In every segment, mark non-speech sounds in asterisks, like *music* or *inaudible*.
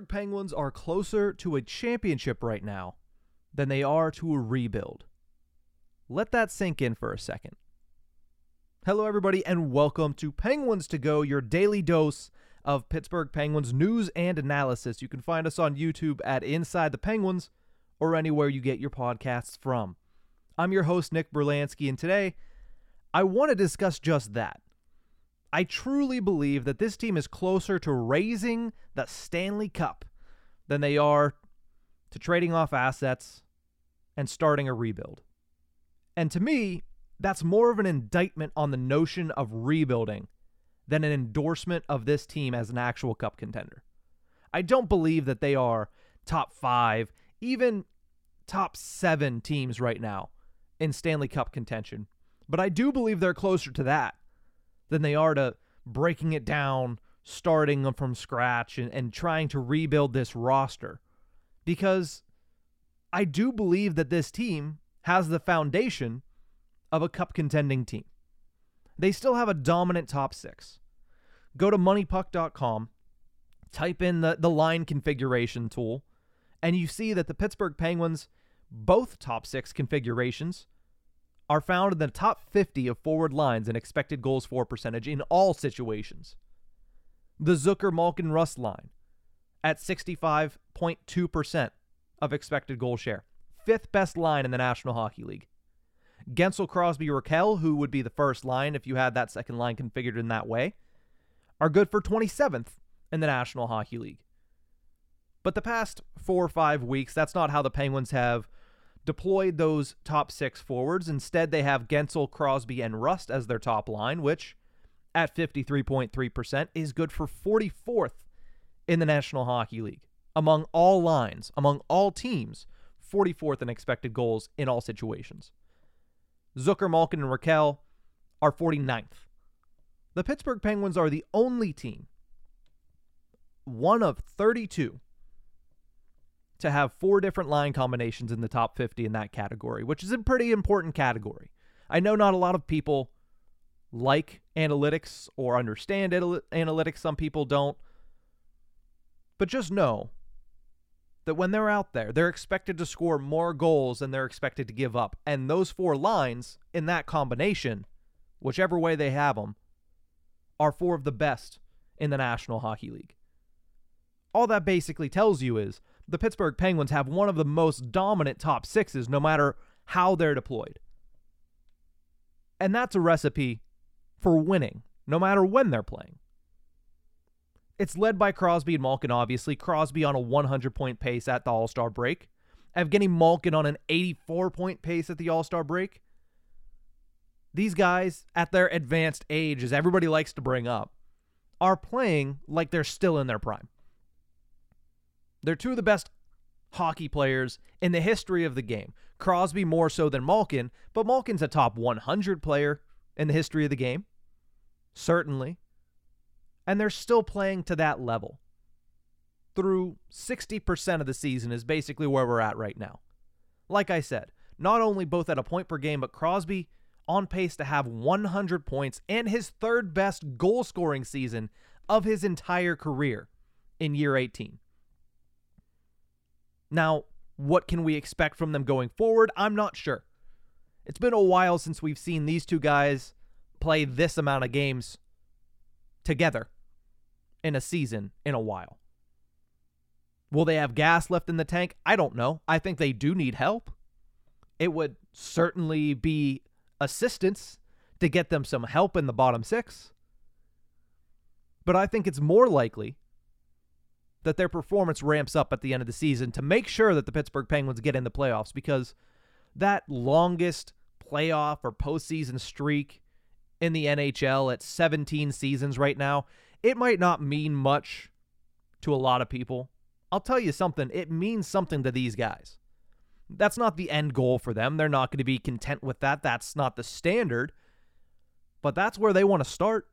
Pittsburgh Penguins are closer to a championship right now than they are to a rebuild. Let that sink in for a second. Hello, everybody, and welcome to Penguins to Go, your daily dose of Pittsburgh Penguins news and analysis. You can find us on YouTube at Inside the Penguins or anywhere you get your podcasts from. I'm your host, Nick Berlansky, and today I want to discuss just that. I truly believe that this team is closer to raising the Stanley Cup than they are to trading off assets and starting a rebuild. And to me, that's more of an indictment on the notion of rebuilding than an endorsement of this team as an actual cup contender. I don't believe that they are top five, even top seven teams right now in Stanley Cup contention. But I do believe they're closer to that than they are to breaking it down, starting them from scratch, and, and trying to rebuild this roster. Because I do believe that this team has the foundation of a cup contending team. They still have a dominant top six. Go to moneypuck.com, type in the, the line configuration tool, and you see that the Pittsburgh Penguins, both top six configurations, are found in the top 50 of forward lines in expected goals for percentage in all situations. The Zucker Malkin Rust line at 65.2% of expected goal share, fifth best line in the National Hockey League. Guentzel Crosby Rakell, who would be the first line if you had that second line configured in that way, are good for 27th in the National Hockey League. But the past four or five weeks, that's not how the Penguins have deployed those top six forwards. Instead, they have Guentzel, Crosby, and Rust as their top line, which at 53.3% is good for 44th in the National Hockey League. Among all lines, among all teams, 44th in expected goals in all situations. Zucker, Malkin, and Rakell are 49th. The Pittsburgh Penguins are the only team, one of 32, to have four different line combinations in the top 50 in that category, which is a pretty important category. I know not a lot of people like analytics or understand anal- analytics, some people don't. But just know that when they're out there, they're expected to score more goals than they're expected to give up. And those four lines in that combination, whichever way they have them, are four of the best in the National Hockey League. All that basically tells you is the Pittsburgh Penguins have one of the most dominant top sixes no matter how they're deployed. And that's a recipe for winning, no matter when they're playing. It's led by Crosby and Malkin, obviously. Crosby on a 100 point pace at the All Star break. Evgeny Malkin on an 84 point pace at the All Star break. These guys, at their advanced age, as everybody likes to bring up, are playing like they're still in their prime. They're two of the best hockey players in the history of the game. Crosby more so than Malkin, but Malkin's a top 100 player in the history of the game. Certainly. And they're still playing to that level. Through 60% of the season is basically where we're at right now. Like I said, not only both at a point per game, but Crosby on pace to have 100 points and his third best goal scoring season of his entire career in year 18. Now, what can we expect from them going forward? I'm not sure. It's been a while since we've seen these two guys play this amount of games together in a season in a while. Will they have gas left in the tank? I don't know. I think they do need help. It would certainly be assistance to get them some help in the bottom six. But I think it's more likely that their performance ramps up at the end of the season to make sure that the Pittsburgh Penguins get in the playoffs because that longest playoff or postseason streak in the NHL at 17 seasons right now, it might not mean much to a lot of people. I'll tell you something, it means something to these guys. That's not the end goal for them. They're not going to be content with that. That's not the standard. But that's where they want to start.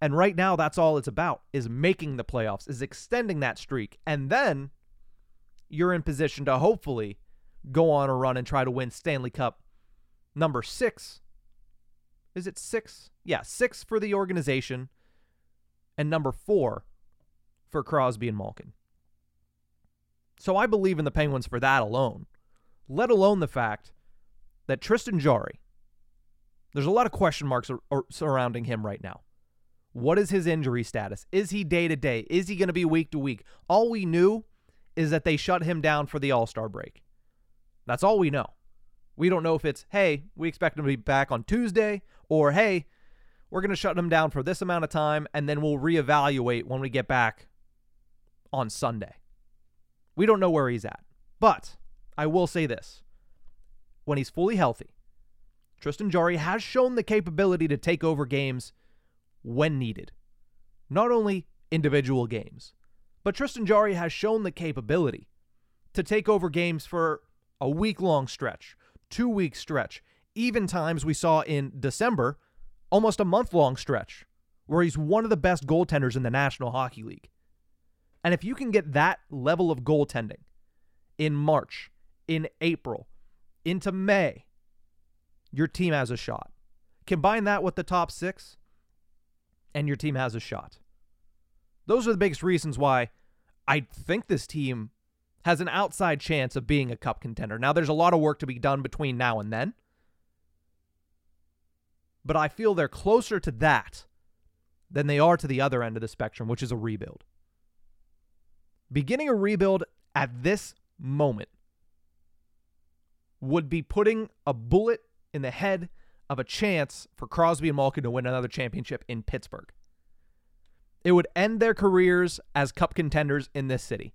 And right now that's all it's about is making the playoffs, is extending that streak. And then you're in position to hopefully go on a run and try to win Stanley Cup number 6. Is it 6? Yeah, 6 for the organization and number 4 for Crosby and Malkin. So I believe in the Penguins for that alone, let alone the fact that Tristan Jarry, there's a lot of question marks surrounding him right now. What is his injury status? Is he day to day? Is he going to be week to week? All we knew is that they shut him down for the All Star break. That's all we know. We don't know if it's, hey, we expect him to be back on Tuesday, or hey, we're going to shut him down for this amount of time, and then we'll reevaluate when we get back on Sunday. We don't know where he's at. But I will say this when he's fully healthy, Tristan Jarry has shown the capability to take over games when needed. Not only individual games, but Tristan Jarry has shown the capability to take over games for a week long stretch, two week stretch, even times we saw in December, almost a month long stretch, where he's one of the best goaltenders in the National Hockey League. And if you can get that level of goaltending in March, in April, into May, your team has a shot. Combine that with the top six, and your team has a shot. Those are the biggest reasons why I think this team has an outside chance of being a cup contender. Now, there's a lot of work to be done between now and then, but I feel they're closer to that than they are to the other end of the spectrum, which is a rebuild. Beginning a rebuild at this moment would be putting a bullet in the head of a chance for Crosby and Malkin to win another championship in Pittsburgh. It would end their careers as cup contenders in this city.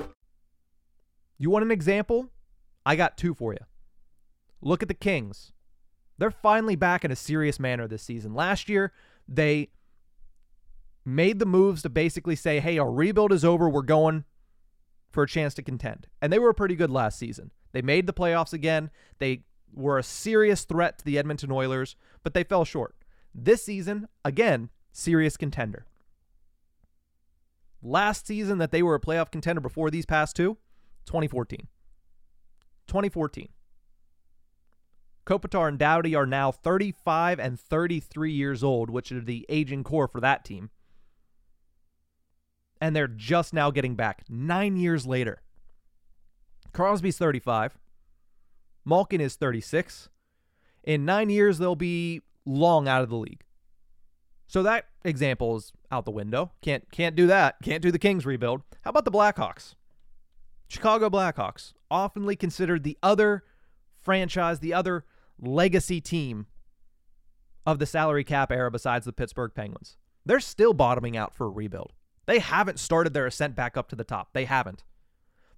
You want an example? I got two for you. Look at the Kings. They're finally back in a serious manner this season. Last year, they made the moves to basically say, hey, our rebuild is over. We're going for a chance to contend. And they were pretty good last season. They made the playoffs again. They were a serious threat to the Edmonton Oilers, but they fell short. This season, again, serious contender. Last season that they were a playoff contender before these past two, 2014. 2014. Kopitar and Doughty are now 35 and 33 years old, which are the aging core for that team. And they're just now getting back nine years later. Crosby's 35. Malkin is 36. In nine years, they'll be long out of the league. So that example is out the window. Can't can't do that. Can't do the Kings rebuild. How about the Blackhawks? Chicago Blackhawks, oftenly considered the other franchise, the other legacy team of the salary cap era besides the Pittsburgh Penguins. They're still bottoming out for a rebuild. They haven't started their ascent back up to the top. They haven't.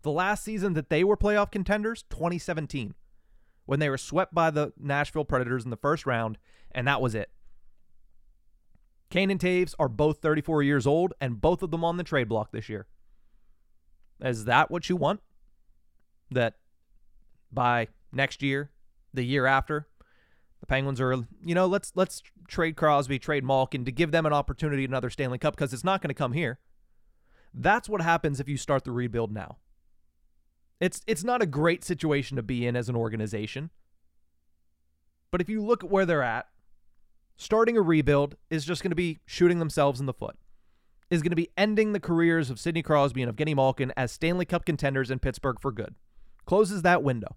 The last season that they were playoff contenders, 2017, when they were swept by the Nashville Predators in the first round, and that was it. Kane and Toews are both 34 years old, and both of them on the trade block this year. Is that what you want? That by next year, the year after, the Penguins are, you know, let's let's trade Crosby, trade Malkin to give them an opportunity another Stanley Cup because it's not going to come here. That's what happens if you start the rebuild now. It's it's not a great situation to be in as an organization. But if you look at where they're at, starting a rebuild is just going to be shooting themselves in the foot. Is going to be ending the careers of Sidney Crosby and Evgeny Malkin as Stanley Cup contenders in Pittsburgh for good. Closes that window.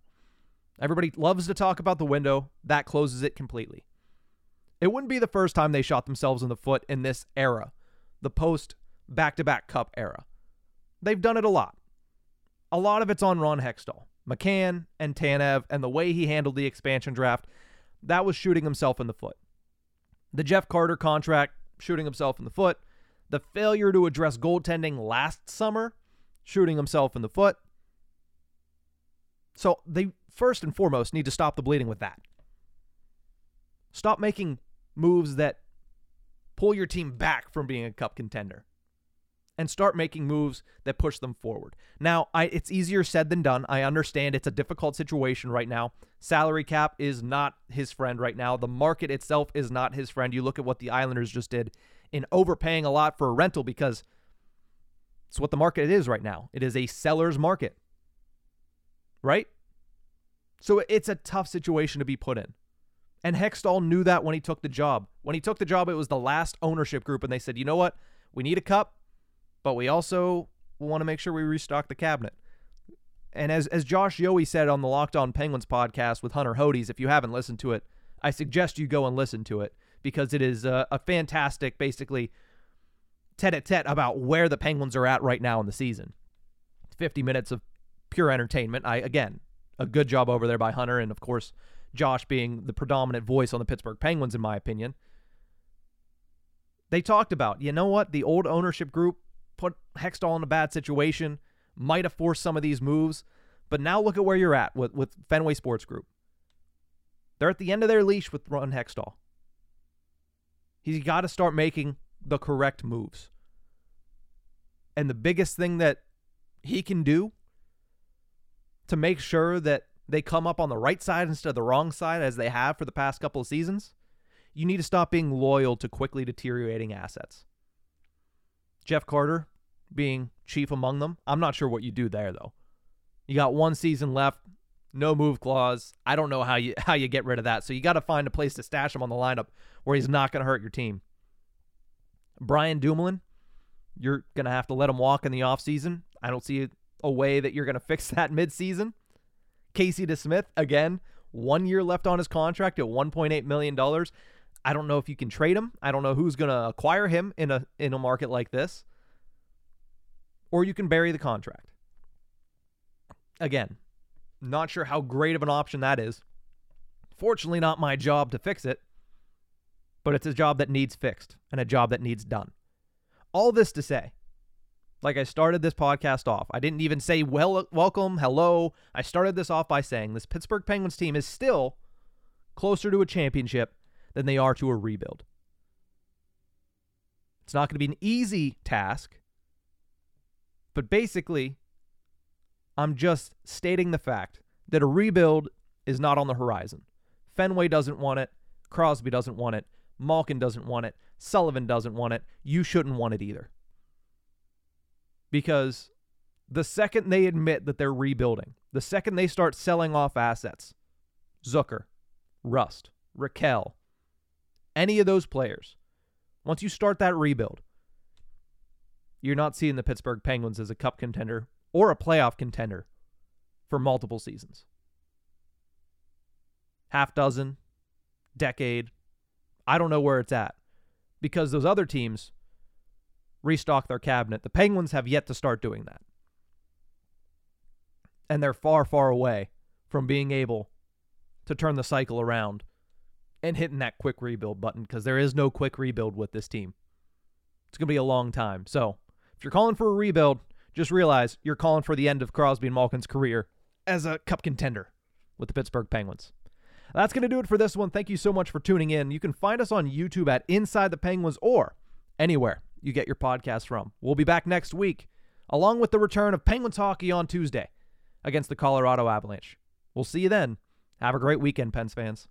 Everybody loves to talk about the window. That closes it completely. It wouldn't be the first time they shot themselves in the foot in this era, the post back to back cup era. They've done it a lot. A lot of it's on Ron Hextall, McCann, and Tanev, and the way he handled the expansion draft. That was shooting himself in the foot. The Jeff Carter contract, shooting himself in the foot. The failure to address goaltending last summer, shooting himself in the foot. So they first and foremost need to stop the bleeding with that. Stop making moves that pull your team back from being a cup contender and start making moves that push them forward. Now, I, it's easier said than done. I understand it's a difficult situation right now. Salary cap is not his friend right now. The market itself is not his friend. You look at what the Islanders just did in overpaying a lot for a rental because it's what the market is right now. It is a seller's market. Right? So it's a tough situation to be put in. And Hextall knew that when he took the job. When he took the job, it was the last ownership group, and they said, you know what? We need a cup, but we also want to make sure we restock the cabinet. And as, as Josh Yohe said on the Locked On Penguins podcast with Hunter Hodes, if you haven't listened to it, I suggest you go and listen to it because it is a, a fantastic, basically, tete a tete about where the Penguins are at right now in the season. 50 minutes of pure entertainment. I, again, a good job over there by Hunter, and of course, Josh being the predominant voice on the Pittsburgh Penguins, in my opinion. They talked about, you know what, the old ownership group put Hextall in a bad situation, might have forced some of these moves, but now look at where you're at with, with Fenway Sports Group. They're at the end of their leash with Ron Hextall. He's got to start making the correct moves. And the biggest thing that he can do to make sure that they come up on the right side instead of the wrong side as they have for the past couple of seasons, you need to stop being loyal to quickly deteriorating assets. Jeff Carter being chief among them. I'm not sure what you do there though. You got one season left, no move clause. I don't know how you *laughs* how you get rid of that. So you got to find a place to stash him on the lineup where he's not going to hurt your team. Brian Dumoulin, you're going to have to let him walk in the offseason. I don't see a way that you're going *laughs* to fix that midseason. Casey DeSmith, again, one year left on his contract at $1.8 million. I don't know if you can trade him. I don't know who's going to acquire him in a in a market like this. Or you can bury the contract. Again, not sure how great of an option that is. Fortunately, not my job to fix it, but it's a job that needs fixed and a job that needs done. All this to say, like I started this podcast off. I didn't even say well welcome, hello. I started this off by saying this Pittsburgh Penguins team is still closer to a championship than they are to a rebuild. It's not going to be an easy task, but basically I'm just stating the fact that a rebuild is not on the horizon. Fenway doesn't want it, Crosby doesn't want it, Malkin doesn't want it, Sullivan doesn't want it. You shouldn't want it either because the second they admit that they're rebuilding, the second they start selling off assets, Zucker, Rust, Rakell, any of those players, once you start that rebuild, you're not seeing the Pittsburgh Penguins as a cup contender or a playoff contender for multiple seasons. Half dozen, decade, I don't know where it's at because those other teams restock their cabinet. The Penguins have yet to start doing that. And they're far, far away from being able to turn the cycle around and hitting that quick rebuild button because there is no quick rebuild with this team. It's going to be a long time. So if you're calling for a rebuild, just realize you're calling for the end of Crosby and Malkin's career as a cup contender with the Pittsburgh Penguins. That's going to do it for this one. Thank you so much for tuning in. You can find us on YouTube at Inside the Penguins or anywhere you get your podcast from. We'll be back next week, along with the return of Penguins hockey on Tuesday against the Colorado Avalanche. We'll see you then. Have a great weekend, Pens fans.